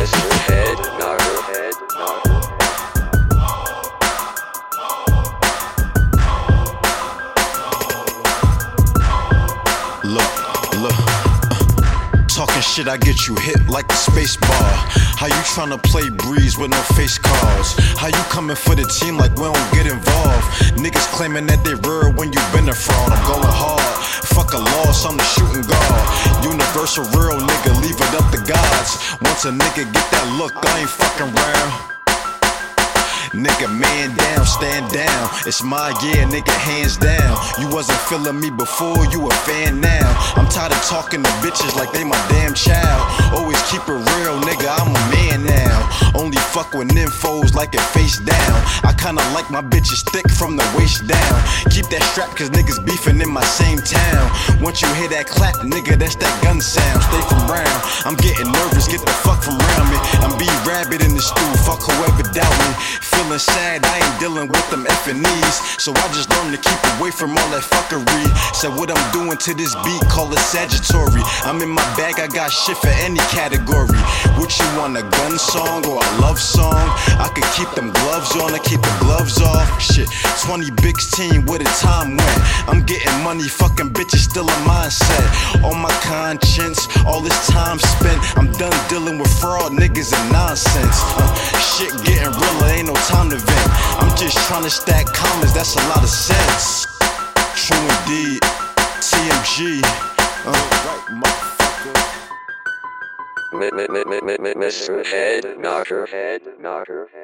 Mr. Head Knocker. Head. Look, look. Talking shit, I get you hit like a space bar. How you tryna play breeze with no face cards? How you coming for the team like we don't get involved? Niggas claiming that they real when you been a fraud. I'm going hard. Fuck a loss, I'm the shooting guard. Universal real nigga, leave it up to gods. Once a nigga get that look, I ain't fucking round. Nigga, man down, stand down. It's my year, nigga, hands down. You wasn't feeling me before, you a fan now. I'm tired of talking to bitches like they my damn child. Always keep it real, nigga, I'm a man with nymphos like it face down. I kinda like my bitches thick from the waist down. Keep that strap, cause niggas beefing in my same town. Once you hear that clap, nigga, that's that gun sound. Stay from round. I'm getting nervous, get the fuck from around Feeling sad, I ain't dealing with them effing knees. So I just learned to keep away from all that fuckery. Said what I'm doing to this beat, call it Sagittary. I'm in my bag, I got shit for any category. What you want, a gun song or a love song? I could keep them gloves on, I keep the gloves off. Shit, 20 bigs team, where the time went. I'm getting money, fucking bitches still a mindset. On my conscience, all this time spent. I'm done dealing with fraud niggas and nonsense. Uh, just trying to stack commas, that's a lot of sense. True indeed, TMG. Uh. Mr. Head Knocker. Head Knocker.